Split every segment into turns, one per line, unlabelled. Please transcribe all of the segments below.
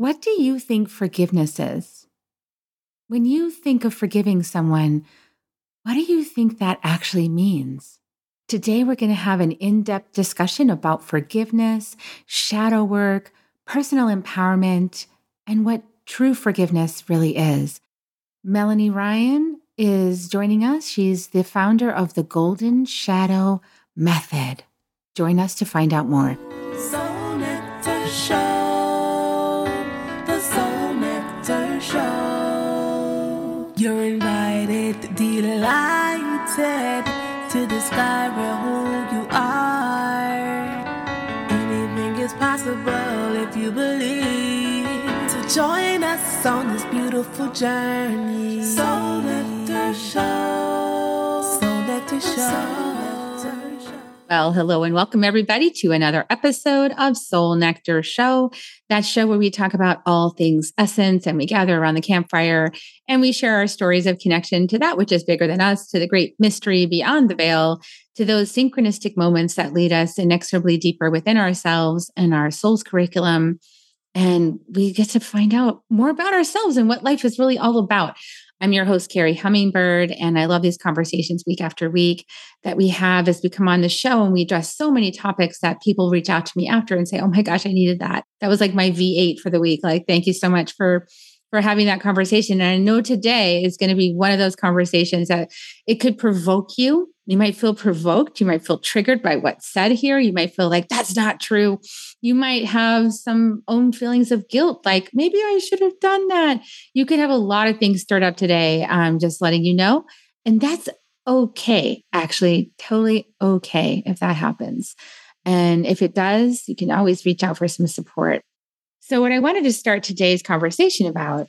What do you think forgiveness is? When you think of forgiving someone, what do you think that actually means? Today, we're going to have an in depth discussion about forgiveness, shadow work, personal empowerment, and what true forgiveness really is. Melanie Ryan is joining us. She's the founder of the Golden Shadow Method. Join us to find out more. Soul
You're invited, delighted to discover who you are. Anything is possible if you believe. So join us on this beautiful journey. Soul Nectar Show. Soul Nectar Show.
Well, hello and welcome everybody to another episode of Soul Nectar Show, that show where we talk about all things essence and we gather around the campfire and we share our stories of connection to that which is bigger than us, to the great mystery beyond the veil, to those synchronistic moments that lead us inexorably deeper within ourselves and our soul's curriculum. And we get to find out more about ourselves and what life is really all about. I'm your host, Carrie Hummingbird, and I love these conversations week after week that we have as we come on the show and we address so many topics that people reach out to me after and say, Oh my gosh, I needed that. That was like my V8 for the week. Like, thank you so much for for having that conversation. And I know today is going to be one of those conversations that it could provoke you. You might feel provoked. You might feel triggered by what's said here. You might feel like that's not true. You might have some own feelings of guilt, like maybe I should have done that. You could have a lot of things stirred up today. I'm just letting you know. And that's okay, actually, totally okay if that happens. And if it does, you can always reach out for some support. So, what I wanted to start today's conversation about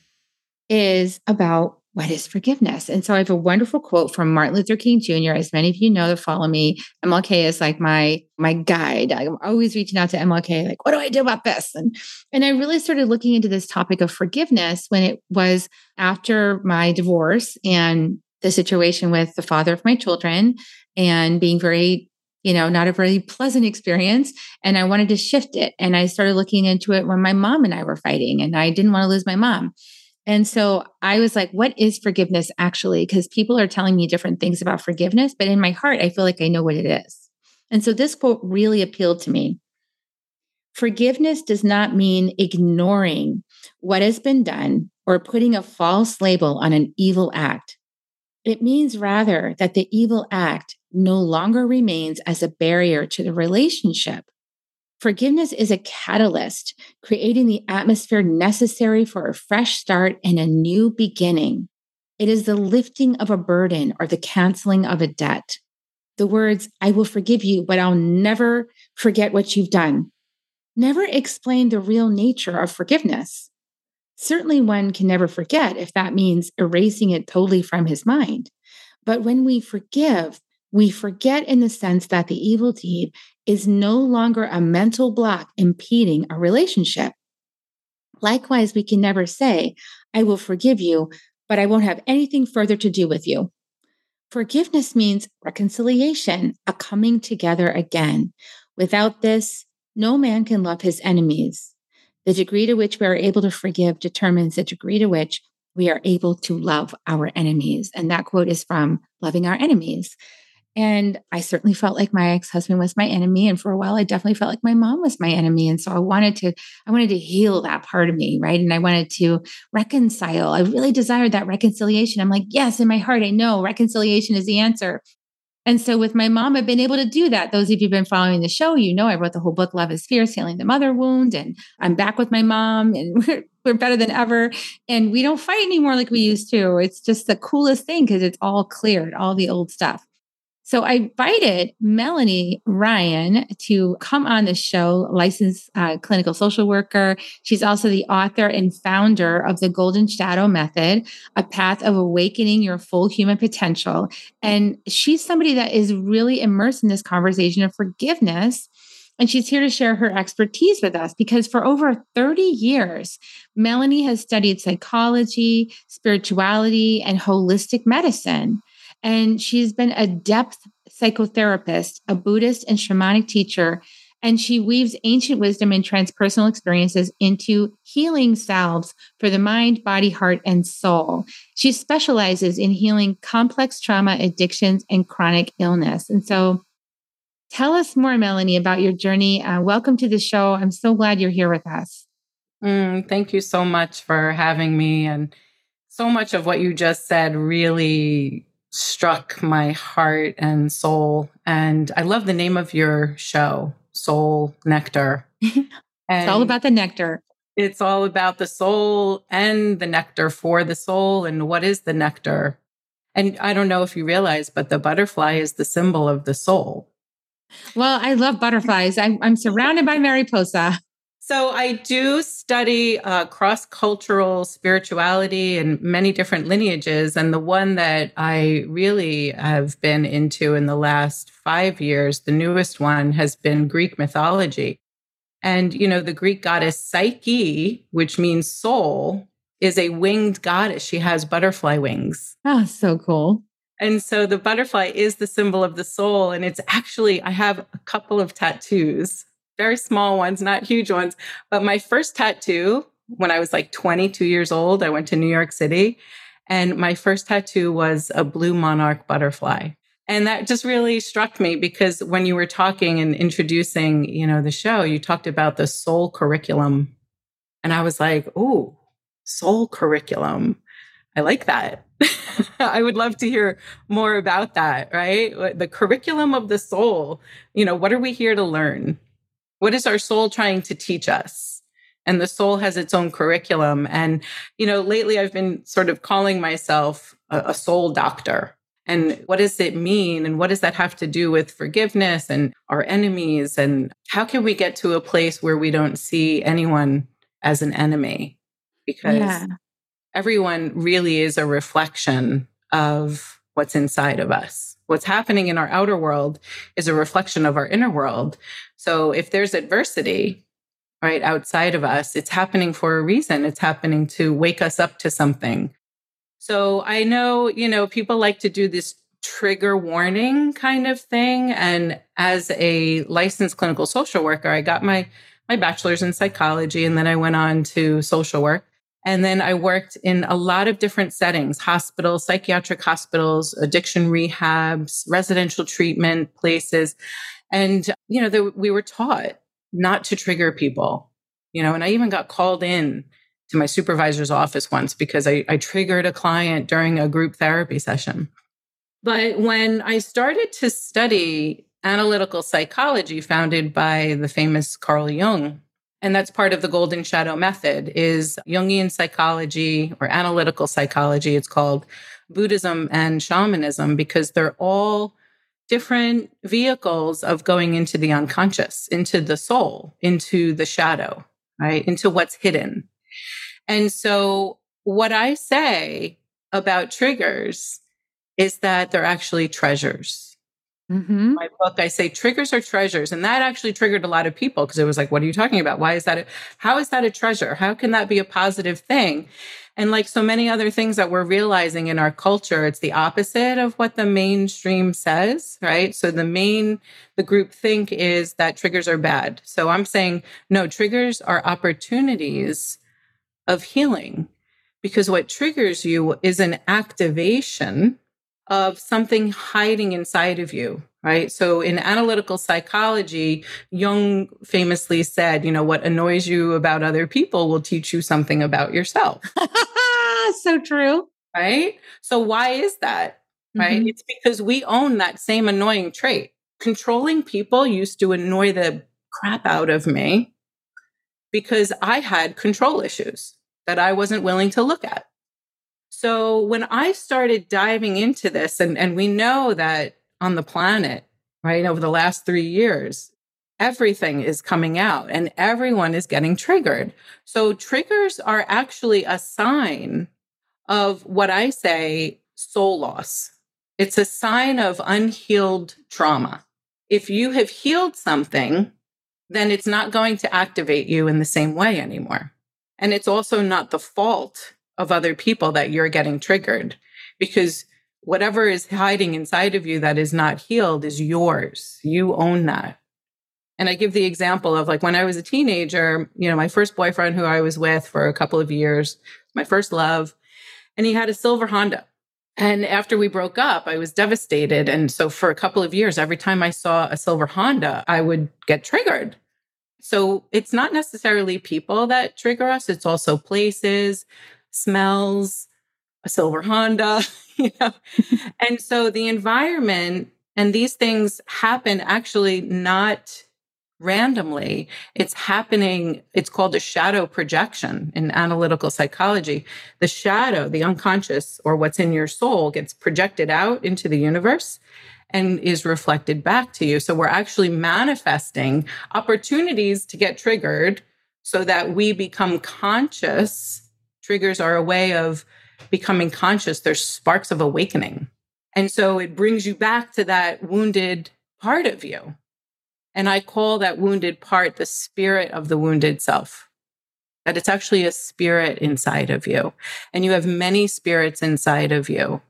is about what is forgiveness. And so, I have a wonderful quote from Martin Luther King Jr. As many of you know that follow me, MLK is like my my guide. I'm always reaching out to MLK, like, what do I do about this? And and I really started looking into this topic of forgiveness when it was after my divorce and the situation with the father of my children and being very you know, not a very pleasant experience. And I wanted to shift it. And I started looking into it when my mom and I were fighting, and I didn't want to lose my mom. And so I was like, what is forgiveness actually? Because people are telling me different things about forgiveness, but in my heart, I feel like I know what it is. And so this quote really appealed to me. Forgiveness does not mean ignoring what has been done or putting a false label on an evil act. It means rather that the evil act no longer remains as a barrier to the relationship. Forgiveness is a catalyst, creating the atmosphere necessary for a fresh start and a new beginning. It is the lifting of a burden or the canceling of a debt. The words, I will forgive you, but I'll never forget what you've done, never explain the real nature of forgiveness. Certainly, one can never forget if that means erasing it totally from his mind. But when we forgive, we forget in the sense that the evil deed is no longer a mental block impeding a relationship. Likewise, we can never say, I will forgive you, but I won't have anything further to do with you. Forgiveness means reconciliation, a coming together again. Without this, no man can love his enemies. The degree to which we are able to forgive determines the degree to which we are able to love our enemies. And that quote is from Loving Our Enemies. And I certainly felt like my ex-husband was my enemy. And for a while, I definitely felt like my mom was my enemy. And so I wanted to, I wanted to heal that part of me, right? And I wanted to reconcile. I really desired that reconciliation. I'm like, yes, in my heart, I know reconciliation is the answer. And so with my mom, I've been able to do that. Those of you who've been following the show, you know I wrote the whole book, Love is Fierce, Healing the Mother Wound. And I'm back with my mom and we're, we're better than ever. And we don't fight anymore like we used to. It's just the coolest thing because it's all cleared, all the old stuff. So I invited Melanie Ryan to come on the show, licensed uh, clinical social worker. She's also the author and founder of the Golden Shadow Method, a path of awakening your full human potential. And she's somebody that is really immersed in this conversation of forgiveness. And she's here to share her expertise with us because for over 30 years, Melanie has studied psychology, spirituality, and holistic medicine. And she's been a depth psychotherapist, a Buddhist and shamanic teacher, and she weaves ancient wisdom and transpersonal experiences into healing salves for the mind, body, heart, and soul. She specializes in healing complex trauma, addictions, and chronic illness. And so, tell us more, Melanie, about your journey. Uh, welcome to the show. I'm so glad you're here with us.
Mm, thank you so much for having me. And so much of what you just said really struck my heart and soul. And I love the name of your show, Soul Nectar.
it's all about the nectar.
It's all about the soul and the nectar for the soul. And what is the nectar? And I don't know if you realize, but the butterfly is the symbol of the soul.
Well, I love butterflies. I'm, I'm surrounded by Mariposa.
So I do study uh, cross cultural spirituality and many different lineages. And the one that I really have been into in the last five years, the newest one, has been Greek mythology. And, you know, the Greek goddess Psyche, which means soul, is a winged goddess. She has butterfly wings.
Oh, so cool.
And so the butterfly is the symbol of the soul. And it's actually, I have a couple of tattoos very small ones, not huge ones. But my first tattoo, when I was like 22 years old, I went to New York City. And my first tattoo was a blue monarch butterfly. And that just really struck me because when you were talking and introducing, you know, the show, you talked about the soul curriculum. And I was like, oh, soul curriculum. I like that. I would love to hear more about that, right? The curriculum of the soul. You know, what are we here to learn? What is our soul trying to teach us? And the soul has its own curriculum. And, you know, lately I've been sort of calling myself a, a soul doctor. And what does it mean? And what does that have to do with forgiveness and our enemies? And how can we get to a place where we don't see anyone as an enemy? Because yeah. everyone really is a reflection of what's inside of us. What's happening in our outer world is a reflection of our inner world. So if there's adversity, right, outside of us, it's happening for a reason. It's happening to wake us up to something. So I know, you know, people like to do this trigger warning kind of thing. And as a licensed clinical social worker, I got my my bachelor's in psychology and then I went on to social work. And then I worked in a lot of different settings hospitals, psychiatric hospitals, addiction rehabs, residential treatment places. And, you know, the, we were taught not to trigger people, you know, and I even got called in to my supervisor's office once because I, I triggered a client during a group therapy session. But when I started to study analytical psychology founded by the famous Carl Jung, and that's part of the golden shadow method is jungian psychology or analytical psychology. It's called buddhism and shamanism because they're all different vehicles of going into the unconscious into the soul into the shadow right? Into what's hidden. And so what i say about triggers is that they're actually treasures Mm-hmm. My book, I say triggers are treasures. And that actually triggered a lot of people because it was like, what are you talking about? Why is that? A, how is that a treasure? How can that be a positive thing? And like so many other things that we're realizing in our culture, it's the opposite of what the mainstream says, right? So the main, the group think is that triggers are bad. So I'm saying, no, triggers are opportunities of healing because what triggers you is an activation of something hiding inside of you, right? So in analytical psychology, Jung famously said, you know, what annoys you about other people will teach you something about yourself.
so true.
Right? So why is that? Right? Mm-hmm. It's because we own that same annoying trait. Controlling people used to annoy the crap out of me because I had control issues that I wasn't willing to look at. So when I started diving into this, and, and we know that on the planet, right, over the last three years, everything is coming out and everyone is getting triggered. So triggers are actually a sign of what I say soul loss. It's a sign of unhealed trauma. If you have healed something, then it's not going to activate you in the same way anymore. And it's also not the fault of other people that you're getting triggered because whatever is hiding inside of you that is not healed is yours. You own that. And I give the example of like when I was a teenager, you know, my first boyfriend who I was with for a couple of years, my first love, and he had a silver Honda. And after we broke up, I was devastated. And so for a couple of years, every time I saw a silver Honda, I would get triggered. So it's not necessarily people that trigger us, it's also places, smells, a silver Honda, you know. and so the environment and these things happen actually not randomly. It's happening, it's called a shadow projection in analytical psychology. The shadow, the unconscious, or what's in your soul, gets projected out into the universe and is reflected back to you. So we're actually manifesting opportunities to get triggered so that we become conscious. Triggers are a way of becoming conscious. There's sparks of awakening. And so it brings you back to that wounded part of you. And I call that wounded part the spirit of the wounded self. That it's actually a spirit inside of you. And you have many spirits inside of you.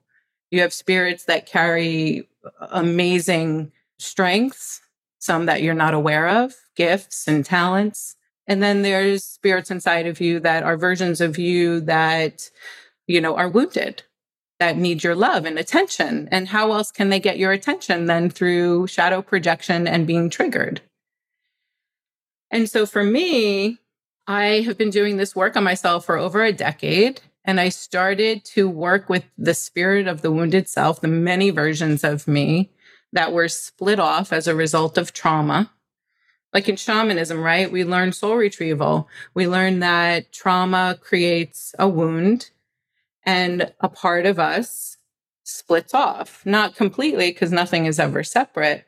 You have spirits that carry amazing strengths, some that you're not aware of, gifts and talents. And then there's spirits inside of you that are versions of you that, you know, are wounded that need your love and attention. And how else can they get your attention than through shadow projection and being triggered? And so for me, I have been doing this work on myself for over a decade. And I started to work with the spirit of the wounded self, the many versions of me that were split off as a result of trauma. Like in shamanism, right? We learn soul retrieval. We learn that trauma creates a wound and a part of us splits off not completely because nothing is ever separate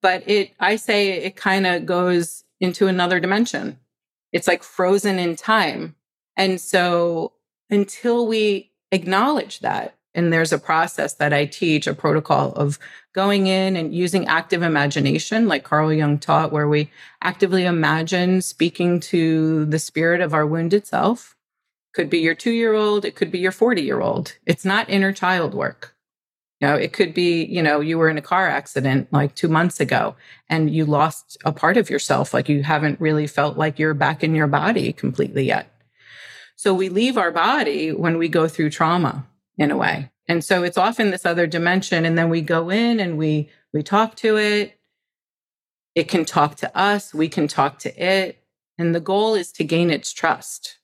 but it i say it kind of goes into another dimension it's like frozen in time and so until we acknowledge that and there's a process that i teach a protocol of going in and using active imagination like carl jung taught where we actively imagine speaking to the spirit of our wounded self could be your two year old, it could be your 40 year old. It's not inner child work. You know, it could be, you know, you were in a car accident like two months ago and you lost a part of yourself. Like you haven't really felt like you're back in your body completely yet. So we leave our body when we go through trauma in a way. And so it's often this other dimension. And then we go in and we we talk to it. It can talk to us, we can talk to it. And the goal is to gain its trust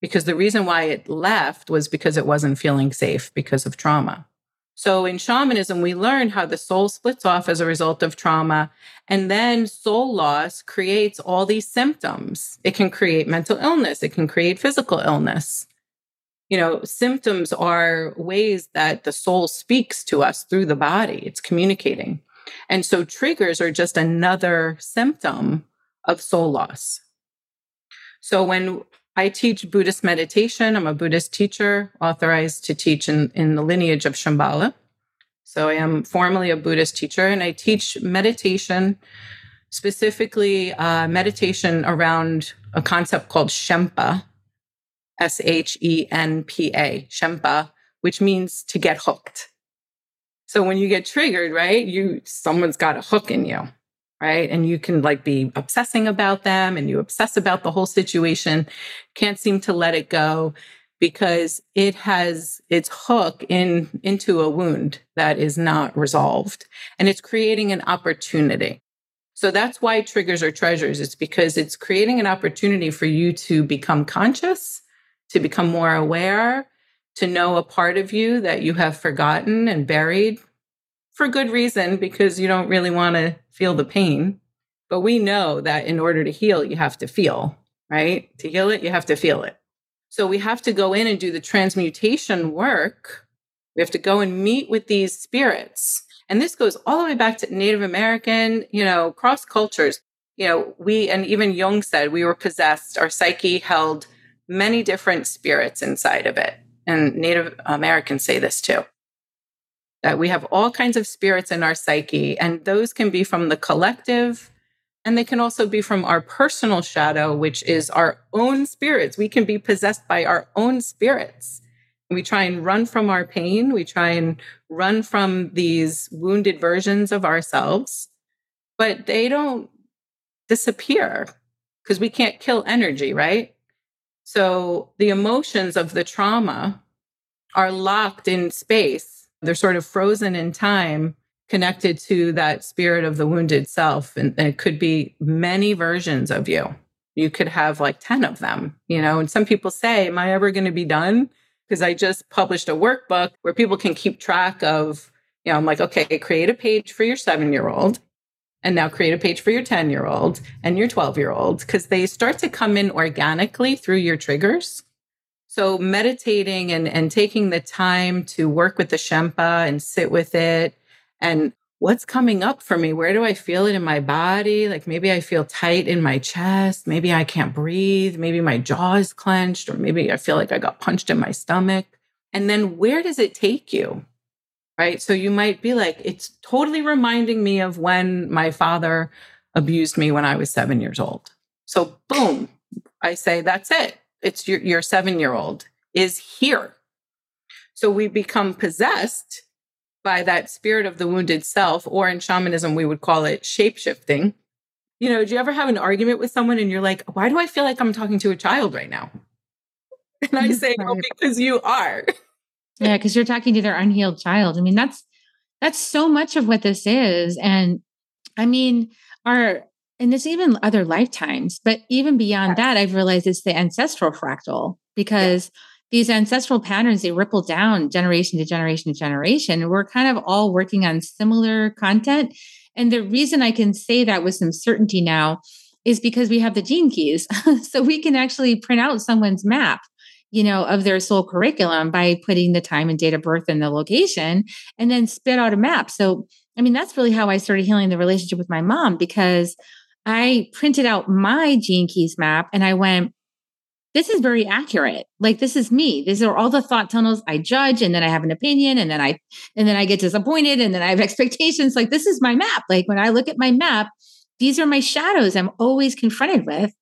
because the reason why it left was because it wasn't feeling safe because of trauma. So in shamanism, we learn how the soul splits off as a result of trauma. And then soul loss creates all these symptoms. It can create mental illness, it can create physical illness. You know, symptoms are ways that the soul speaks to us through the body, it's communicating. And so triggers are just another symptom of soul loss. So when I teach Buddhist meditation. I'm a Buddhist teacher authorized to teach in, in the lineage of Shambhala. So I am formally a Buddhist teacher and I teach meditation, specifically uh, meditation around a concept called Shenpa, S H E N P A, Shenpa, which means to get hooked. So when you get triggered, right, you someone's got a hook in you right? And you can like be obsessing about them and you obsess about the whole situation, can't seem to let it go because it has its hook in into a wound that is not resolved and it's creating an opportunity. So that's why triggers are treasures. It's because it's creating an opportunity for you to become conscious, to become more aware, to know a part of you that you have forgotten and buried for good reason because you don't really want to feel the pain. But we know that in order to heal, you have to feel, right? To heal it, you have to feel it. So we have to go in and do the transmutation work. We have to go and meet with these spirits. And this goes all the way back to Native American, you know, cross cultures. You know, we, and even Jung said we were possessed, our psyche held many different spirits inside of it. And Native Americans say this too that we have all kinds of spirits in our psyche, and those can be from the collective, and they can also be from our personal shadow, which is our own spirits. We can be possessed by our own spirits. We try and run from our pain. We try and run from these wounded versions of ourselves, but they don't disappear because we can't kill energy, right? So the emotions of the trauma are locked in space. They're sort of frozen in time, connected to that spirit of the wounded self. And, it could be many versions of you. You could have like 10 of them, you know, and some people say, Am I ever going to be done? Because I just published a workbook where people can keep track of, you know, I'm like, okay, create a page for your seven year old and now create a page for your 10 year old and your 12 year old because they start to come in organically through your triggers. So meditating and, and taking the time to work with the Shenpa and sit with it and what's coming up for me? Where do I feel it in my body? Like maybe I feel tight in my chest. Maybe I can't breathe. Maybe my jaw is clenched, or maybe I feel like I got punched in my stomach. And then where does it take you? Right? So you might be like, it's totally reminding me of when my father abused me when I was seven years old. So boom, I say, that's it. It's your, your seven year old is here. So we become possessed by that spirit of the wounded self, or in shamanism, we would call it shape shifting. You know, do you ever have an argument with someone and you're like, why do I feel like I'm talking to a child right now? And I say, oh, because you are.
yeah, because you're talking to their unhealed child. I mean, that's that's so much of what this is. And I mean, our and it's even other lifetimes, but even beyond that, I've realized it's the ancestral fractal because these ancestral patterns they ripple down generation to generation to generation. We're kind of all working on similar content. And the reason I can say that with some certainty now is because we have the gene keys. so we can actually print out someone's map you know, of their soul curriculum by putting the time and date of birth and the location and then spit out a map. So, I mean, that's really how I started healing the relationship with my mom because I printed out my gene keys map and I went, this is very accurate. Like this is me. These are all the thought tunnels I judge and then I have an opinion and then I and then I get disappointed and then I have expectations. Like this is my map. Like when I look at my map, these are my shadows I'm always confronted with.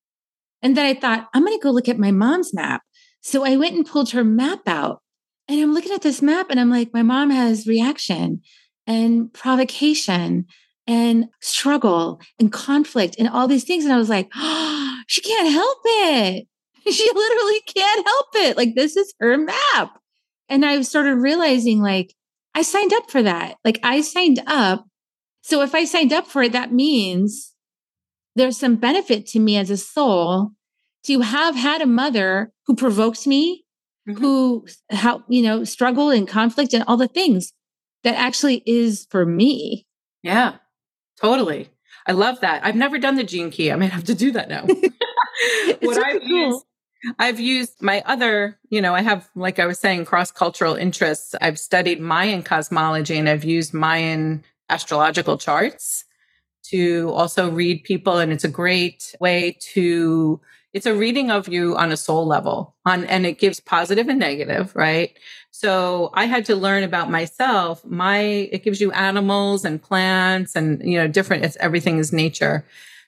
And then I thought, I'm going to go look at my mom's map. So I went and pulled her map out. And I'm looking at this map and I'm like, my mom has reaction and provocation and struggle and conflict and all these things. And I was like, oh, she can't help it. She literally can't help it. Like, this is her map. And I started realizing, like, I signed up for that. Like, I signed up. So if I signed up for it, that means there's some benefit to me as a soul to have had a mother who provoked me, mm-hmm. who how you know struggle and conflict and all the things that actually is for me.
Yeah, totally. I love that. I've never done the gene key. I might have to do that now. what I've cool. used, I've used my other, you know, I have, like I was saying, cross cultural interests. I've studied Mayan cosmology and I've used Mayan astrological charts to also read people. And it's a great way to it's a reading of you on a soul level on and it gives positive and negative right? So i had to learn about myself my it gives you animals and plants and you know different it's everything is nature.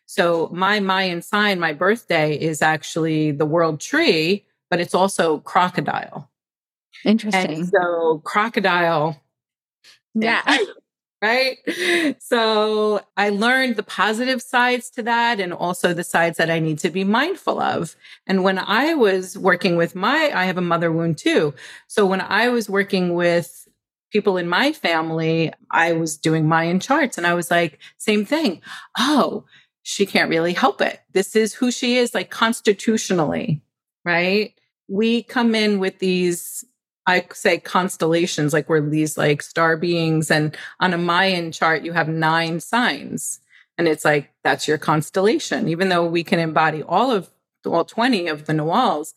So my mayan sign my birthday is actually the world tree but it's also crocodile.
Interesting.
and so crocodile
yeah
right? So I learned the positive sides to that and also the sides that I need to be mindful of. And when I was working with my, I have a mother wound too. So when I was working with people in my family, I was doing Mayan charts and I was like, same thing. Oh, she can't really help it. This is who she is, like constitutionally, right? We come in with these I say constellations, like we're these like star beings. And on a Mayan chart, you have nine signs. And it's like, that's your constellation, even though we can embody all of all 20 of the Nawals.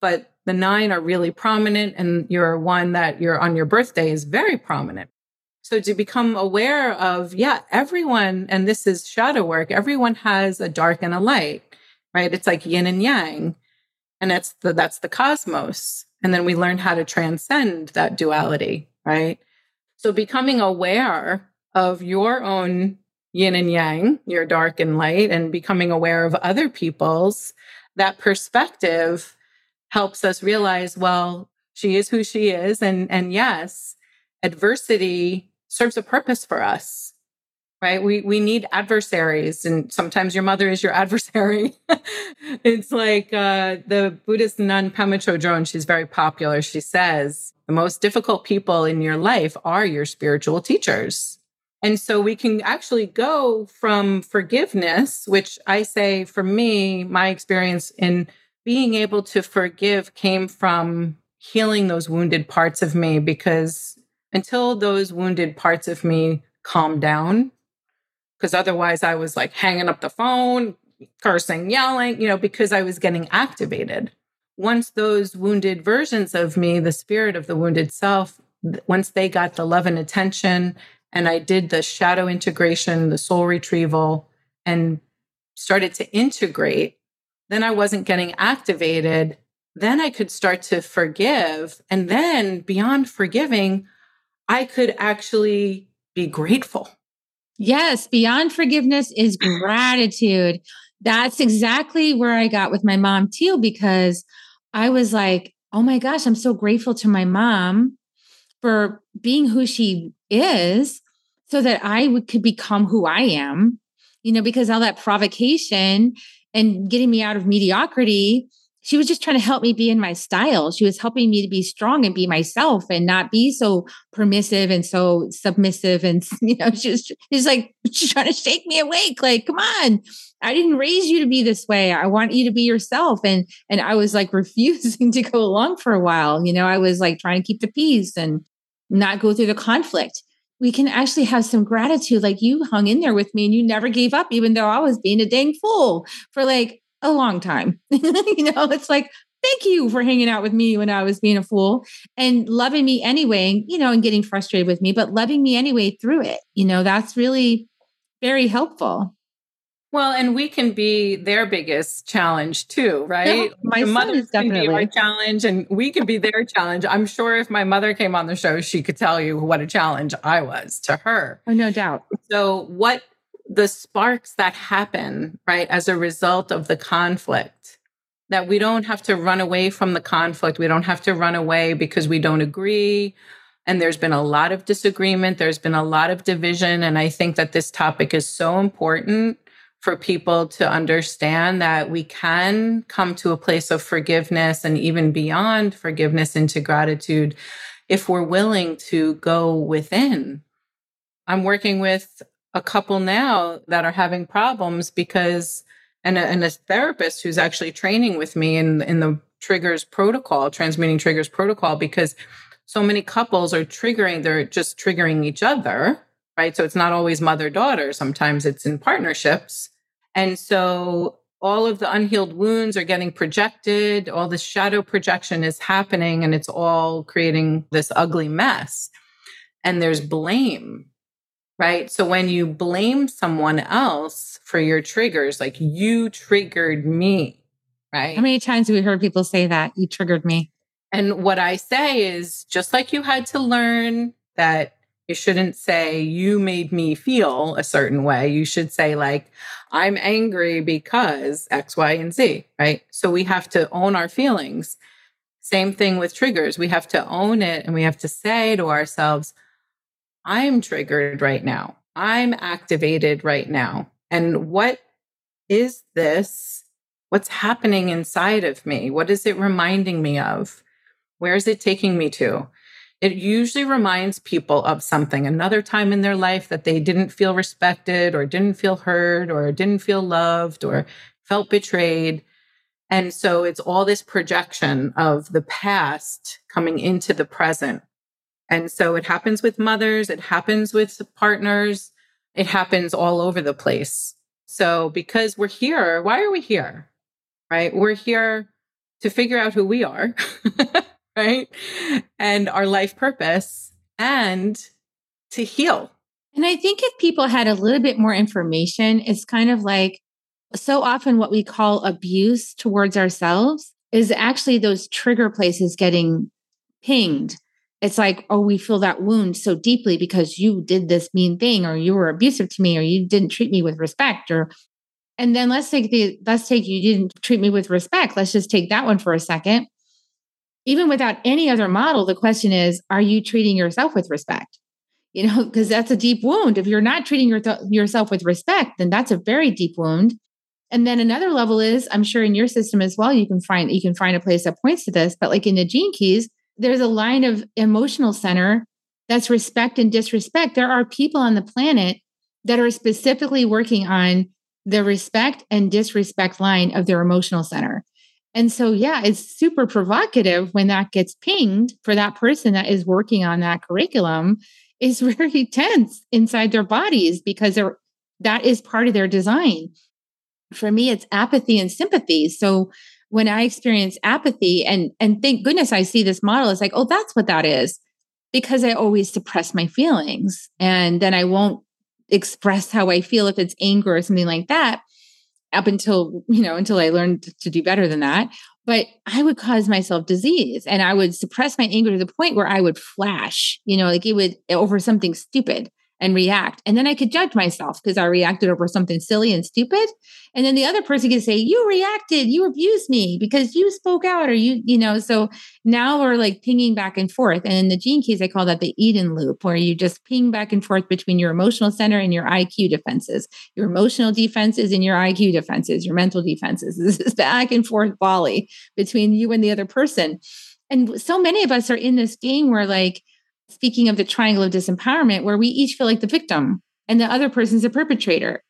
But the nine are really prominent, and your one that you're on your birthday is very prominent. So to become aware of, yeah, everyone, and this is shadow work, everyone has a dark and a light, right? It's like yin and yang. And that's the that's the cosmos. And then we learn how to transcend that duality, right? So becoming aware of your own yin and yang, your dark and light, and becoming aware of other people's, that perspective helps us realize, well, she is who she is. And, and yes, adversity serves a purpose for us, right? We we need adversaries, and sometimes your mother is your adversary. it's like uh, the Buddhist nun Pema Chodron. She's very popular. She says the most difficult people in your life are your spiritual teachers. And so we can actually go from forgiveness, which I say for me, my experience in being able to forgive came from healing those wounded parts of me because until those wounded parts of me calmed down, because otherwise I was like hanging up the phone, cursing, yelling, you know, because I was getting activated. Once those wounded versions of me, the spirit of the wounded self, once they got the love and attention, and I did the shadow integration, the soul retrieval, and started to integrate, then I wasn't getting activated. Then I could start to forgive. And then beyond forgiving, I could actually be grateful
Yes, beyond forgiveness is gratitude. That's exactly where I got with my mom too, because I was like, oh my gosh, I'm so grateful to my mom for being who she is so that I would, could become who I am, you know, because all that provocation and getting me out of mediocrity she was just trying to help me be in my style. She was helping me to be strong and be myself and not be so permissive and so submissive. And, you know, she was, she's like, she's trying to shake me awake. Like, come on. I didn't raise you to be this way. I want you to be yourself. And, and I was like refusing to go along for a while. You know, I was like trying to keep the peace and not go through the conflict. We can actually have some gratitude. Like you hung in there with me and you never gave up, even though I was being a dang fool for like a long time. you know, it's like, thank you for hanging out with me when I was being a fool and loving me anyway, you know, and getting frustrated with me, but loving me anyway through it. You know, that's really very helpful.
Well, and we can be their biggest challenge too, right?
Yeah, my mother is definitely
our challenge, and we can be their challenge. I'm sure if my mother came on the show, she could tell you what a challenge I was to her.
Oh, no doubt.
So, what the sparks that happen, right, as a result of the conflict, that we don't have to run away from the conflict. We don't have to run away because we don't agree. And there's been a lot of disagreement, there's been a lot of division. And I think that this topic is so important for people to understand that we can come to a place of forgiveness and even beyond forgiveness into gratitude if we're willing to go within. I'm working with a couple now that are having problems because and a, and a therapist who's actually training with me in in the triggers protocol transmuting triggers protocol because so many couples are triggering they're just triggering each other right? So it's not always mother daughter. Sometimes it's in partnerships. And so all of the unhealed wounds are getting projected. All this shadow projection is happening and it's all creating this ugly mess. And there's blame right? So when you blame someone else for your triggers, like you triggered me, right?
How many times have we heard people say that? You triggered me.
And what I say is just like you had to learn that you shouldn't say you made me feel a certain way. You should say, like, I'm angry because X, Y, and Z, right? So we have to own our feelings. Same thing with triggers. We have to own it and we have to say to ourselves, I'm triggered right now. I'm activated right now. And what is this? What's happening inside of me? What is it reminding me of? Where is it taking me to? It usually reminds people of something, another time in their life that they didn't feel respected or didn't feel heard or didn't feel loved or felt betrayed. And so it's all this projection of the past coming into the present and so it happens with mothers, it happens with partners, it happens all over the place. So because we're here, why are we here? Right? We're here to figure out who we are, right? And our life purpose and to heal.
And I think if people had a little bit more information, it's kind of like so often what we call abuse towards ourselves is actually those trigger places getting pinged it's like, oh, we feel that wound so deeply because you did this mean thing, or you were abusive to me, or you didn't treat me with respect, or and then let's take the let's take you didn't treat me with respect. Let's just take that one for a second. Even without any other model, the question is, are you treating yourself with respect? you know, because that's a deep wound. If you're not treating your th- yourself with respect, then that's a very deep wound. And then another level is, I'm sure in your system as well, you can find you can find a place that points to this. But like in the gene keys, there's a line of emotional center that's respect and disrespect. There are people on the planet that are specifically working on the respect and disrespect line of their emotional center. And so, yeah, it's super provocative when that gets pinged for that person that is working on that curriculum is very tense inside their bodies because they're that is part of their design. For me, it's apathy and sympathy. So when I experience apathy, and and thank goodness I see this model, it's like, oh, that's what that is. Because I always suppress my feelings. And then I won't express how I feel if it's anger or something like that up until, you know, until I learned to do better than that. But I would cause myself disease and I would suppress my anger to the point where I would flash, you know, like it would over something stupid and react. And then I could judge myself because I reacted over something silly and stupid. And then the other person could say, You reacted, you abused me because you spoke out, or you, you know. So now we're like pinging back and forth. And in the gene keys, I call that the Eden loop, where you just ping back and forth between your emotional center and your IQ defenses, your emotional defenses and your IQ defenses, your mental defenses. This is back and forth volley between you and the other person. And so many of us are in this game where, like, speaking of the triangle of disempowerment, where we each feel like the victim and the other person's the perpetrator.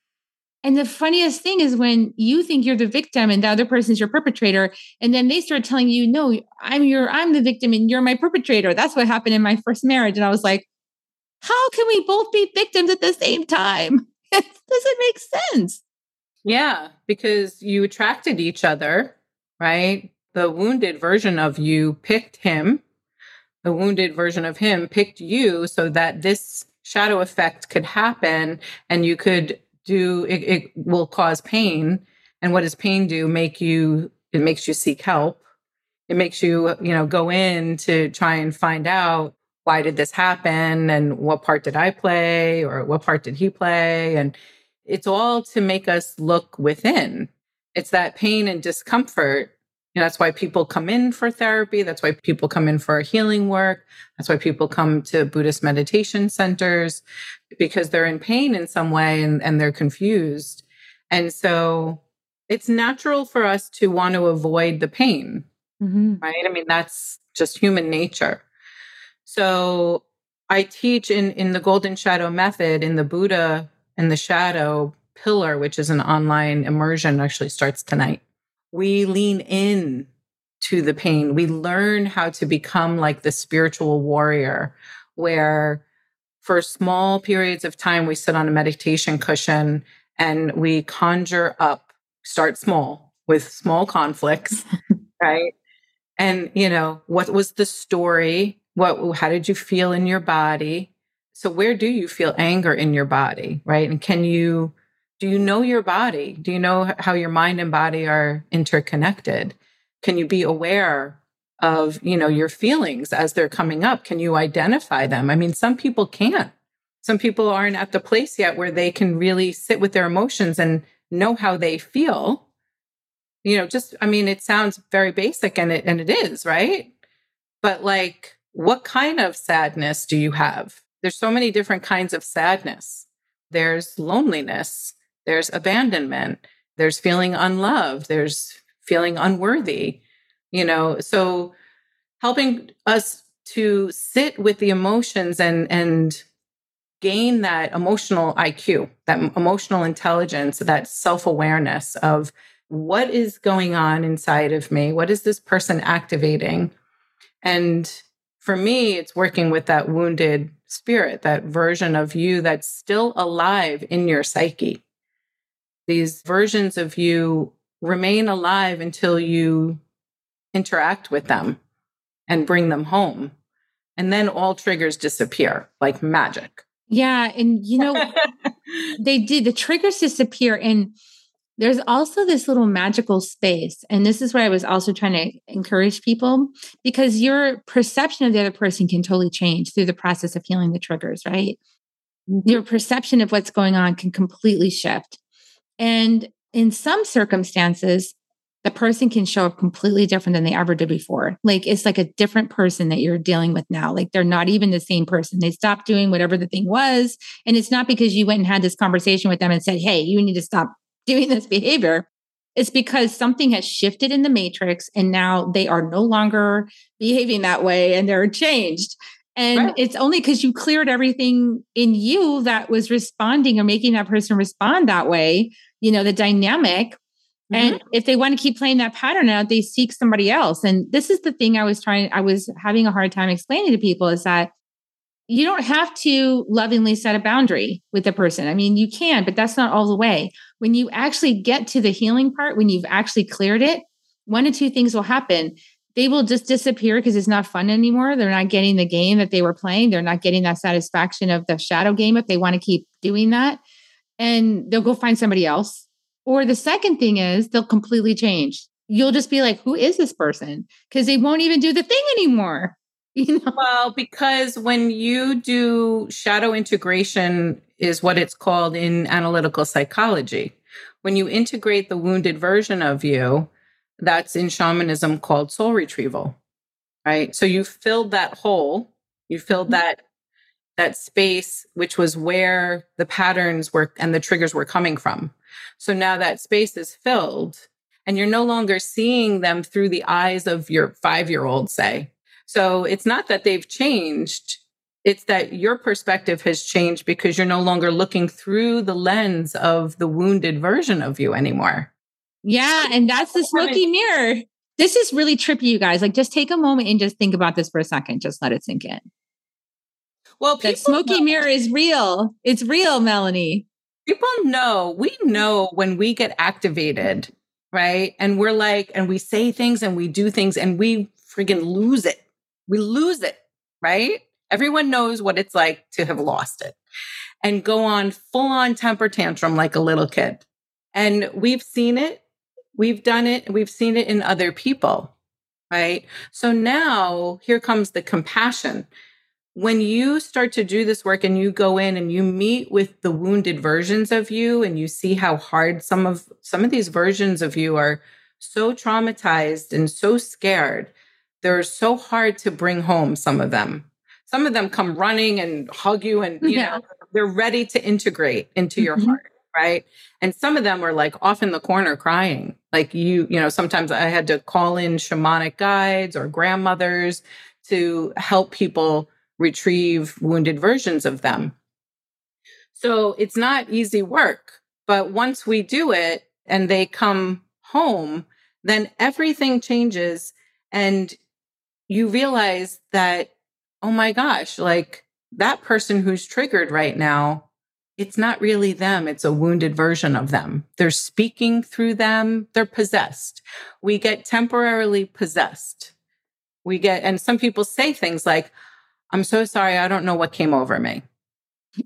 And the funniest thing is when you think you're the victim and the other person's your perpetrator, and then they start telling you, no, I'm your, I'm the victim and you're my perpetrator. That's what happened in my first marriage. And I was like, how can we both be victims at the same time? it doesn't make sense.
Yeah, because you attracted each other, right? The wounded version of you picked him. The wounded version of him picked you so that this shadow effect could happen and you could do it, it will cause pain. And what does pain do? Make you it makes you seek help. It makes you you know go in to try and find out why did this happen and what part did i play or what part did he play? And it's all to make us look within. It's that pain and discomfort you know, that's why people come in for therapy. That's why people come in for healing work. That's why people come to Buddhist meditation centers because they're in pain in some way and, and they're confused. And so it's natural for us to want to avoid the pain, mm-hmm. right? I mean, that's just human nature. So I teach in, in the Golden Shadow Method, in the Buddha and the Shadow pillar, which is an online immersion, actually starts tonight we lean in to the pain. We learn how to become like the spiritual warrior, where for small periods of time, we sit on a meditation cushion and we conjure up, start small with small conflicts, right? And, you know, what was the story? What, how did you feel in your body? So, where do you feel anger in your body, right? And can you do you know your body? Do you know how your mind and body are interconnected? Can you be aware of, you know, your feelings as they're coming up? Can you identify them? I mean, some people can't. Some people aren't at the place yet where they can really sit with their emotions and know how they feel. You know, just I mean, it sounds very basic and it and it is, right? But like what kind of sadness do you have? There's so many different kinds of sadness. There's loneliness there's abandonment, there's feeling unloved, there's feeling unworthy, you know. So helping us to sit with the emotions and and gain that emotional IQ, that emotional intelligence, that self-awareness of what is going on inside of me? What is this person activating? And for me, it's working with that wounded spirit, that version of you that's still alive in your psyche these versions of you remain alive until you interact with them and bring them home. And then all triggers disappear like magic.
Yeah. And, you know, they did, the triggers disappear. And there's also this little magical space. And this is where I was also trying to encourage people because your perception of the other person can totally change through the process of healing the triggers, right? Mm-hmm. Your perception of what's going on can completely shift. And in some circumstances, the person can show up completely different than they ever did before. Like it's like a different person that you're dealing with now. Like they're not even the same person. They stopped doing whatever the thing was. And it's not because you went and had this conversation with them and said, Hey, you need to stop doing this behavior. It's because something has shifted in the matrix and now they are no longer behaving that way and they're changed. And right. it's only because you cleared everything in you that was responding or making that person respond that way, you know, the dynamic. Mm-hmm. And if they want to keep playing that pattern out, they seek somebody else. And this is the thing I was trying, I was having a hard time explaining to people is that you don't have to lovingly set a boundary with the person. I mean, you can, but that's not all the way. When you actually get to the healing part, when you've actually cleared it, one of two things will happen they will just disappear because it's not fun anymore. They're not getting the game that they were playing. They're not getting that satisfaction of the shadow game if they want to keep doing that. And they'll go find somebody else. Or the second thing is they'll completely change. You'll just be like, who is this person? Because they won't even do the thing anymore.
You know? Well, because when you do shadow integration, is what it's called in analytical psychology. When you integrate the wounded version of you, that's in shamanism called soul retrieval right? So you filled that hole you filled mm-hmm. that that space which was where the patterns were and the triggers were coming from. So now that space is filled and you're no longer seeing them through the eyes of your 5 year old say. So it's not that they've changed it's that your perspective has changed because you're no longer looking through the lens of the wounded version of you anymore
yeah, and that's the smoky mirror. This is really trippy, you guys. Like, just take a moment and just think about this for a second. Just let it sink in.
Well,
that smoky know. mirror is real. It's real, Melanie.
People know. We know when we get activated, right? And we're like, and we say things and we do things and we freaking lose it. We lose it, right? Everyone knows what it's like to have lost it and go on full on temper tantrum like a little kid. And we've seen it We've done it, we've seen it in other people, right? So now here comes the compassion. When you start to do this work and you go in and you meet with the wounded versions of you and you see how hard some of some of these versions of you are so traumatized and so scared, they're so hard to bring home some of them. Some of them come running and hug you and you yeah. know they're ready to integrate into your mm-hmm. heart right? And some of them were like off in the corner crying. Like you, you know, sometimes I had to call in shamanic guides or grandmothers to help people retrieve wounded versions of them. So it's not easy work, but once we do it and they come home, then everything changes and you realize that, oh my gosh, like that person who's triggered right now it's not really them. It's a wounded version of them. They're speaking through them. They're possessed. We get temporarily possessed. We get, and some people say things like, I'm so sorry. I don't know what came over me.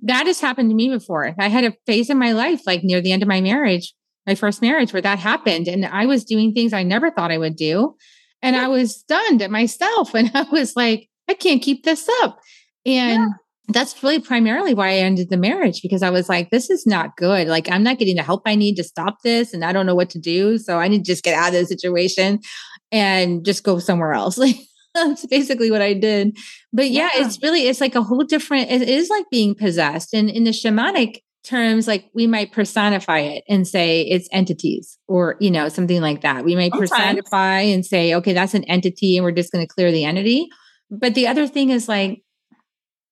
That has happened to me before. I had a phase in my life, like near the end of my marriage, my first marriage, where that happened. And I was doing things I never thought I would do. And yeah. I was stunned at myself. And I was like, I can't keep this up. And yeah that's really primarily why I ended the marriage because I was like, this is not good. Like, I'm not getting the help I need to stop this, and I don't know what to do. So I need to just get out of the situation and just go somewhere else. Like, that's basically what I did. But yeah, yeah, it's really, it's like a whole different, it is like being possessed. And in the shamanic terms, like we might personify it and say it's entities or, you know, something like that. We might Sometimes. personify and say, okay, that's an entity and we're just going to clear the entity. But the other thing is like,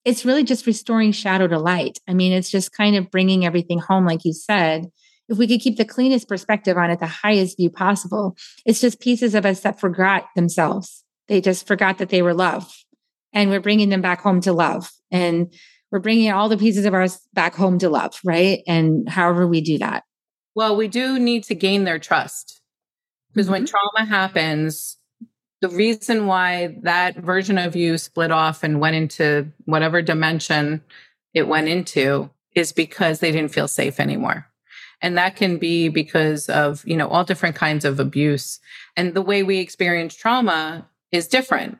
it's really just restoring shadow to light. I mean, it's just kind of bringing everything home, like you said. If we could keep the cleanest perspective on it, the highest view possible, it's just pieces of us that forgot themselves. They just forgot that they were love. And we're bringing them back home to love. And we're bringing all the pieces of ours back home to love, right? And however we do that.
Well, we do need to gain their trust because mm-hmm. when trauma happens, the reason why that version of you split off and went into whatever dimension it went into is because they didn't feel safe anymore. And that can be because of, you know, all different kinds of abuse. And the way we experience trauma is different.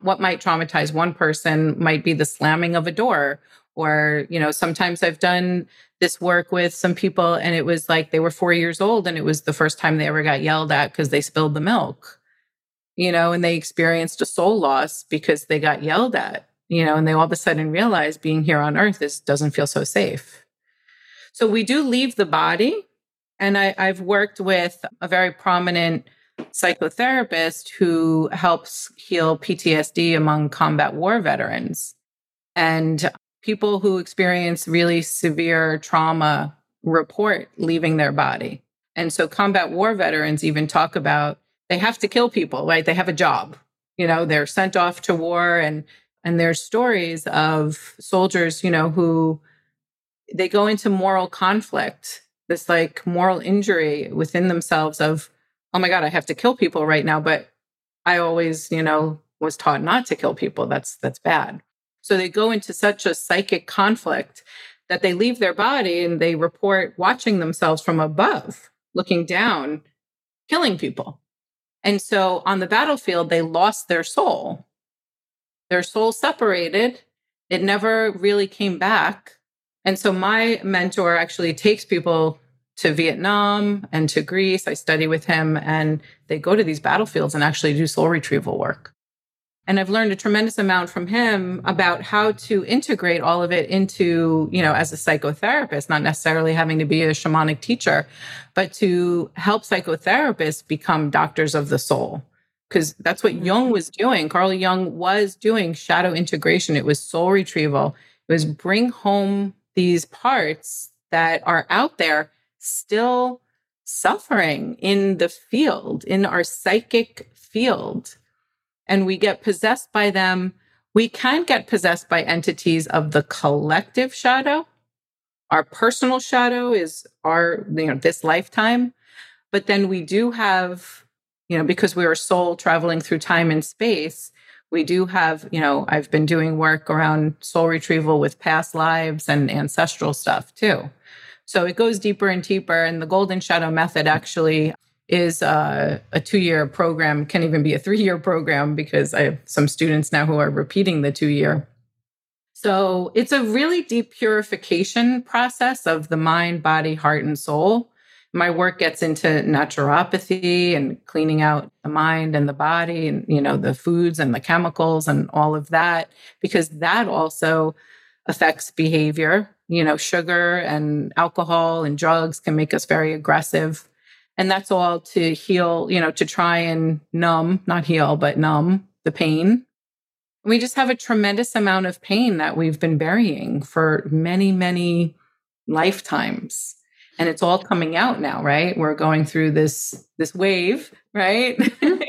What might traumatize one person might be the slamming of a door Or, you know, sometimes I've done this work with some people and it was like they were four years old and it was the first time they ever got yelled at because they spilled the milk, you know, and they experienced a soul loss because they got yelled at, you know, and they all of a sudden realized being here on earth is doesn't feel so safe. So we do leave the body. And I, I've worked with a very prominent psychotherapist who helps heal PTSD among combat war veterans. And people who experience really severe trauma report leaving their body. And so combat war veterans even talk about they have to kill people, right? They have a job. You know, they're sent off to war and and there's stories of soldiers, you know, who they go into moral conflict, this like moral injury within themselves of, oh my God, I have to kill people right now. But I always, you know, was taught not to kill people. That's that's bad. So they go into such a psychic conflict that they leave their body and they report watching themselves from above, looking down, killing people. And so on the battlefield, they lost their soul. Their soul separated. It never really came back. And so my mentor actually takes people to Vietnam and to Greece. I study with him, and they go to these battlefields and actually do soul retrieval work. And I've learned a tremendous amount from him about how to integrate all of it into, you know, as a psychotherapist, not necessarily having to be a shamanic teacher, but to help psychotherapists become doctors of the soul. Because that's what Jung mm-hmm. was doing. Carl Jung was doing shadow integration. It was soul retrieval. It was bring home these parts that are out there still suffering in the field, in our psychic field and we get possessed by them, we can get possessed by entities of the collective shadow. Our personal shadow is our, you know, this lifetime. But then we do have, you know, because we are soul traveling through time and space, we do have, you know, I've been doing work around soul retrieval with past lives and ancestral stuff too. So it goes deeper and deeper. And the Golden Shadow Method actually is uh, a two year program, can even be a three year program because I have some students now who are repeating the two year. So it's a really deep purification process of the mind, body, heart, and soul. My work gets into naturopathy and cleaning out the mind and the body and, you know, the foods and the chemicals and all of that, because that also affects behavior. You know, sugar and alcohol and drugs can make us very aggressive and that's all to heal, you know, to try and numb, not heal, but numb the pain. We just have a tremendous amount of pain that we've been burying for many, many lifetimes. And it's all coming out now, right? We're going through this this wave, right?
Mm-hmm.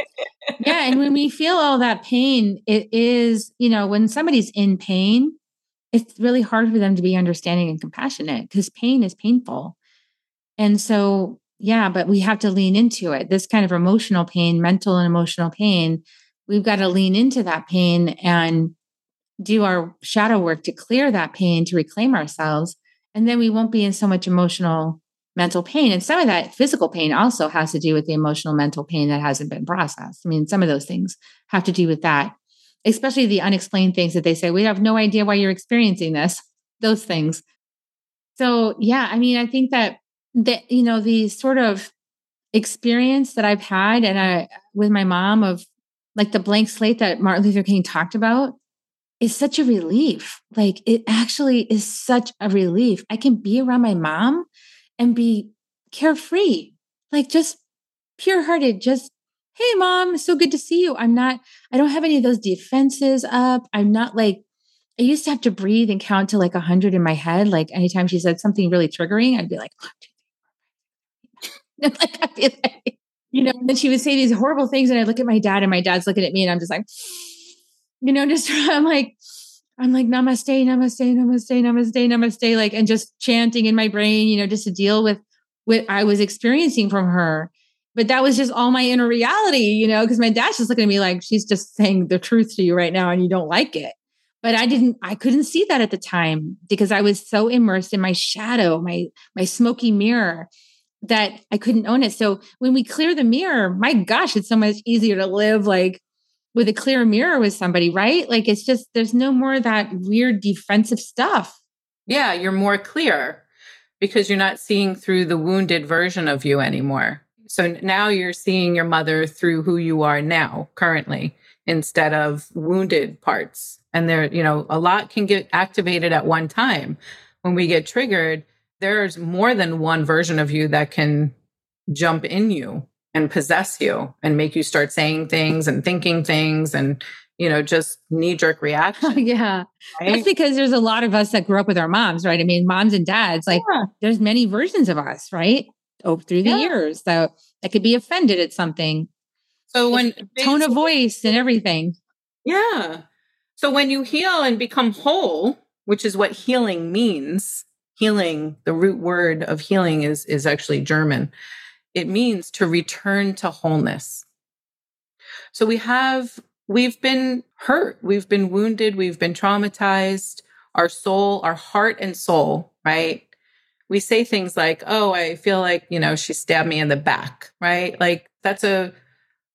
yeah, and when we feel all that pain, it is, you know, when somebody's in pain, it's really hard for them to be understanding and compassionate because pain is painful. And so yeah, but we have to lean into it. This kind of emotional pain, mental and emotional pain, we've got to lean into that pain and do our shadow work to clear that pain, to reclaim ourselves. And then we won't be in so much emotional, mental pain. And some of that physical pain also has to do with the emotional, mental pain that hasn't been processed. I mean, some of those things have to do with that, especially the unexplained things that they say, we have no idea why you're experiencing this, those things. So, yeah, I mean, I think that you know the sort of experience that I've had and I with my mom of like the blank slate that Martin Luther King talked about is such a relief. Like it actually is such a relief. I can be around my mom and be carefree, like just pure hearted, just, hey, mom, so good to see you. I'm not, I don't have any of those defenses up. I'm not like, I used to have to breathe and count to like a 100 in my head. Like anytime she said something really triggering, I'd be like, like, I feel like, you know, and she would say these horrible things, and I look at my dad, and my dad's looking at me, and I'm just like, you know, just I'm like, I'm like, namaste, namaste, namaste, namaste, namaste, like, and just chanting in my brain, you know, just to deal with what I was experiencing from her. But that was just all my inner reality, you know, because my dad's just looking at me like she's just saying the truth to you right now and you don't like it. But I didn't, I couldn't see that at the time because I was so immersed in my shadow, my my smoky mirror that I couldn't own it. So when we clear the mirror, my gosh, it's so much easier to live like with a clear mirror with somebody, right? Like it's just there's no more that weird defensive stuff.
Yeah, you're more clear because you're not seeing through the wounded version of you anymore. So now you're seeing your mother through who you are now, currently, instead of wounded parts. And there, you know, a lot can get activated at one time. When we get triggered, there's more than one version of you that can jump in you and possess you and make you start saying things and thinking things and you know just knee jerk reaction
yeah right? that's because there's a lot of us that grew up with our moms right i mean moms and dads like yeah. there's many versions of us right oh through the yeah. years so that could be offended at something
so when
tone of voice and everything
yeah so when you heal and become whole which is what healing means healing the root word of healing is is actually german it means to return to wholeness. So we have, we've been hurt, we've been wounded, we've been traumatized, our soul, our heart and soul, right? We say things like, oh, I feel like, you know, she stabbed me in the back, right? Like that's a,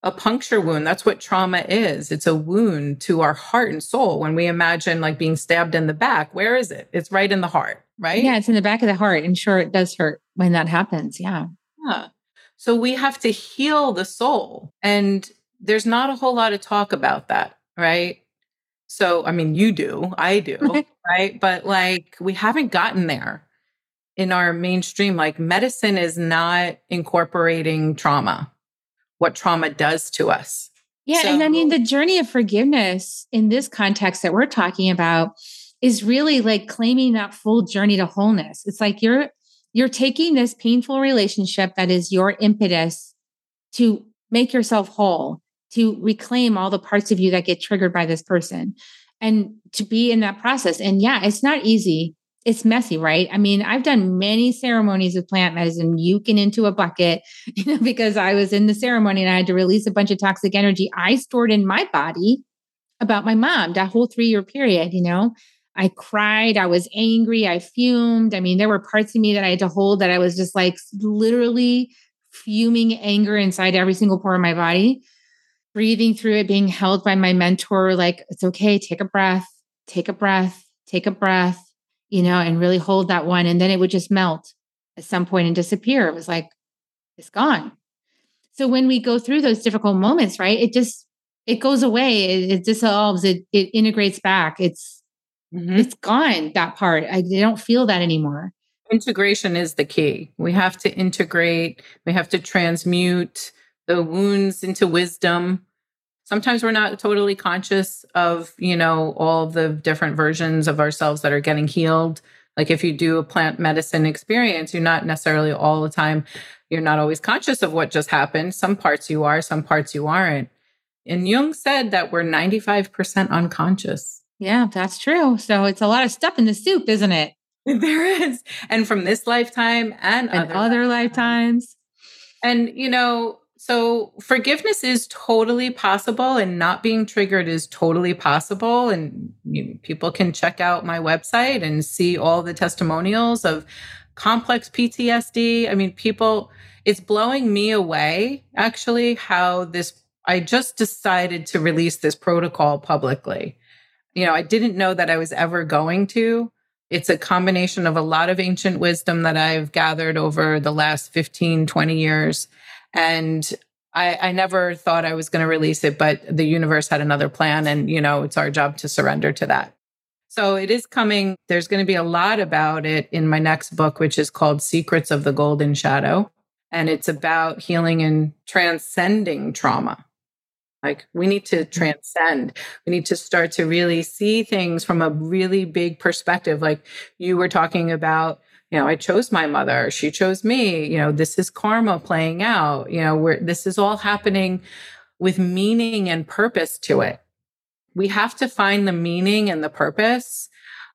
a puncture wound. That's what trauma is. It's a wound to our heart and soul. When we imagine like being stabbed in the back, where is it? It's right in the heart, right?
Yeah, it's in the back of the heart. And sure, it does hurt when that happens. Yeah.
Yeah. So we have to heal the soul. And there's not a whole lot of talk about that, right? So, I mean, you do, I do, right? But like, we haven't gotten there in our mainstream. Like, medicine is not incorporating trauma, what trauma does to us.
Yeah. So, and I mean, the journey of forgiveness in this context that we're talking about is really like claiming that full journey to wholeness. It's like you're you're taking this painful relationship that is your impetus to make yourself whole, to reclaim all the parts of you that get triggered by this person and to be in that process. And yeah, it's not easy. It's messy, right? I mean, I've done many ceremonies with plant medicine, yuking into a bucket, you know, because I was in the ceremony and I had to release a bunch of toxic energy I stored in my body about my mom that whole three year period, you know. I cried. I was angry. I fumed. I mean, there were parts of me that I had to hold that I was just like literally fuming anger inside every single pore of my body, breathing through it, being held by my mentor. Like, it's okay. Take a breath, take a breath, take a breath, you know, and really hold that one. And then it would just melt at some point and disappear. It was like, it's gone. So when we go through those difficult moments, right, it just, it goes away. It, it dissolves. It, it integrates back. It's, Mm-hmm. It's gone, that part. I don't feel that anymore.
Integration is the key. We have to integrate, we have to transmute the wounds into wisdom. Sometimes we're not totally conscious of, you know, all the different versions of ourselves that are getting healed. Like if you do a plant medicine experience, you're not necessarily all the time, you're not always conscious of what just happened. Some parts you are, some parts you aren't. And Jung said that we're 95% unconscious.
Yeah, that's true. So it's a lot of stuff in the soup, isn't it?
There is. And from this lifetime and,
and other, other lifetimes.
And, you know, so forgiveness is totally possible and not being triggered is totally possible. And you know, people can check out my website and see all the testimonials of complex PTSD. I mean, people, it's blowing me away actually how this, I just decided to release this protocol publicly you know, I didn't know that I was ever going to. It's a combination of a lot of ancient wisdom that I've gathered over the last 15, 20 years. And I, I never thought I was going to release it, but the universe had another plan. And, you know, it's our job to surrender to that. So it is coming. There's going to be a lot about it in my next book, which is called Secrets of the Golden Shadow. And it's about healing and transcending trauma. Like we need to mm-hmm. transcend. We need to start to really see things from a really big perspective. Like you were talking about, you know, I chose my mother, she chose me, you know, this is karma playing out, you know, where this is all happening with meaning and purpose to it. We have to find the meaning and the purpose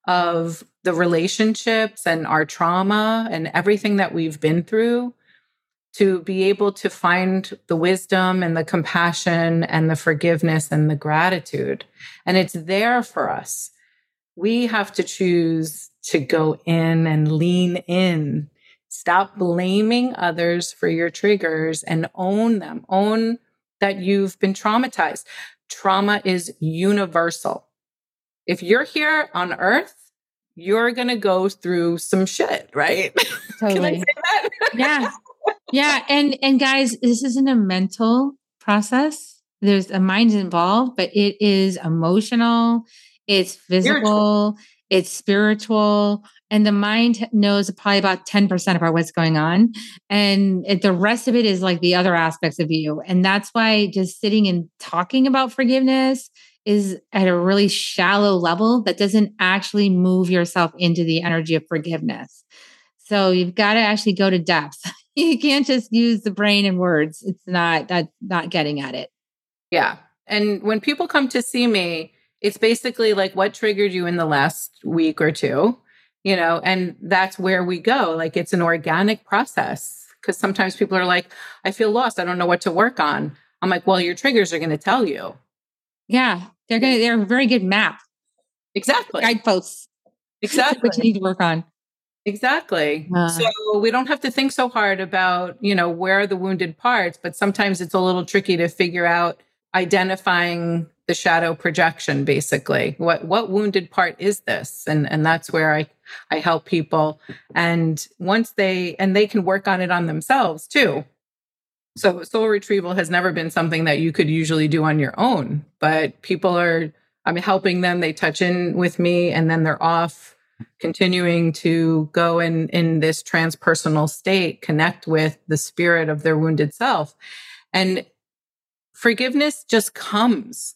of the relationships and our trauma and everything that we've been through to be able to find the wisdom and the compassion and the forgiveness and the gratitude. And it's there for us. We have to choose to go in and lean in. Stop blaming others for your triggers and own them. Own that you've been traumatized. Trauma is universal. If you're here on earth, you're going to go through some shit, right?
Totally. yeah. Yeah. And, and guys, this isn't a mental process. There's a mind involved, but it is emotional, it's physical, spiritual. it's spiritual. And the mind knows probably about 10% about what's going on. And it, the rest of it is like the other aspects of you. And that's why just sitting and talking about forgiveness is at a really shallow level that doesn't actually move yourself into the energy of forgiveness. So you've got to actually go to depth. you can't just use the brain and words. It's not that's not getting at it.
Yeah. And when people come to see me, it's basically like what triggered you in the last week or two, you know, and that's where we go. Like it's an organic process because sometimes people are like, I feel lost. I don't know what to work on. I'm like, well, your triggers are going to tell you.
Yeah. They're going to, they're a very good map.
Exactly.
Guideposts.
Exactly.
what you need to work on.
Exactly. Uh, so we don't have to think so hard about, you know, where are the wounded parts, but sometimes it's a little tricky to figure out identifying the shadow projection basically. What what wounded part is this? And and that's where I I help people and once they and they can work on it on themselves too. So soul retrieval has never been something that you could usually do on your own, but people are I'm helping them, they touch in with me and then they're off continuing to go in in this transpersonal state connect with the spirit of their wounded self. And forgiveness just comes.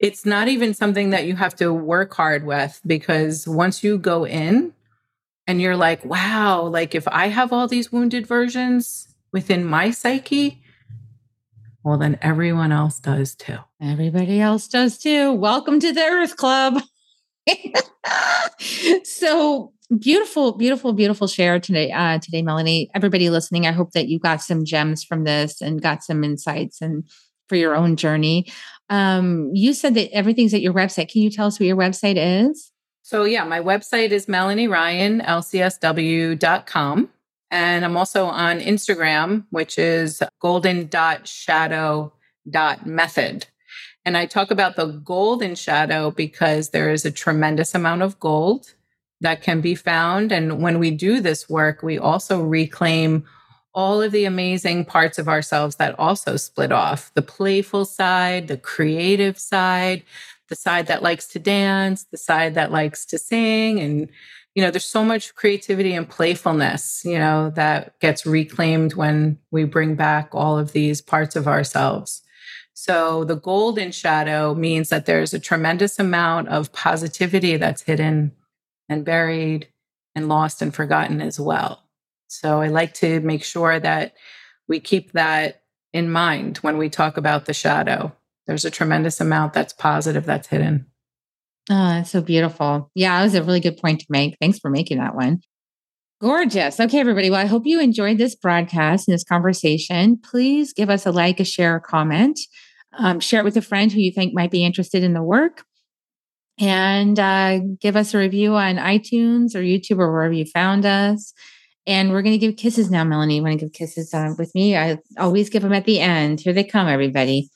It's not even something that you have to work hard with because once you go in and you're like wow like if i have all these wounded versions within my psyche well then everyone else does too.
Everybody else does too. Welcome to the earth club so beautiful, beautiful, beautiful share today, uh, today, Melanie. Everybody listening, I hope that you got some gems from this and got some insights and for your own journey. Um, you said that everything's at your website. Can you tell us what your website is?
So yeah, my website is Melanie Ryan, lcsw.com. And I'm also on Instagram, which is golden.shadow.method. And I talk about the golden shadow because there is a tremendous amount of gold that can be found. And when we do this work, we also reclaim all of the amazing parts of ourselves that also split off the playful side, the creative side, the side that likes to dance, the side that likes to sing. And, you know, there's so much creativity and playfulness, you know, that gets reclaimed when we bring back all of these parts of ourselves. So the golden shadow means that there's a tremendous amount of positivity that's hidden and buried and lost and forgotten as well. So I like to make sure that we keep that in mind when we talk about the shadow. There's a tremendous amount that's positive that's hidden.
Oh, that's so beautiful. Yeah, that was a really good point to make. Thanks for making that one. Gorgeous. Okay, everybody. Well, I hope you enjoyed this broadcast and this conversation. Please give us a like, a share, a comment. Um, share it with a friend who you think might be interested in the work. And uh, give us a review on iTunes or YouTube or wherever you found us. And we're going to give kisses now, Melanie. You want to give kisses uh, with me? I always give them at the end. Here they come, everybody.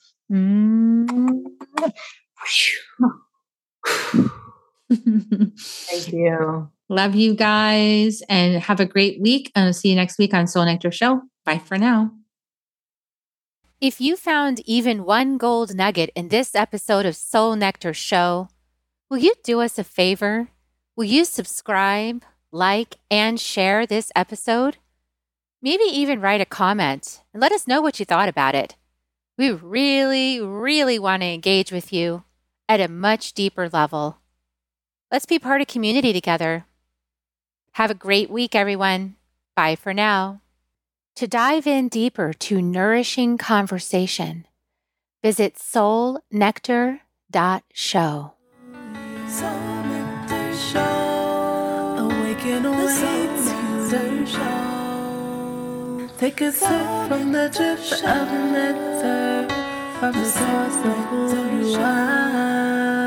Thank you.
Love you guys and have a great week. And I'll see you next week on Soul Nectar Show. Bye for now.
If you found even one gold nugget in this episode of Soul Nectar Show, will you do us a favor? Will you subscribe, like, and share this episode? Maybe even write a comment and let us know what you thought about it. We really, really want to engage with you at a much deeper level. Let's be part of community together. Have a great week, everyone. Bye for now. To dive in deeper to nourishing conversation, visit soulnectar.show.
Soul Nectar Show. Awaken Show. Take a sip from the drip of nectar, from the source of who you are.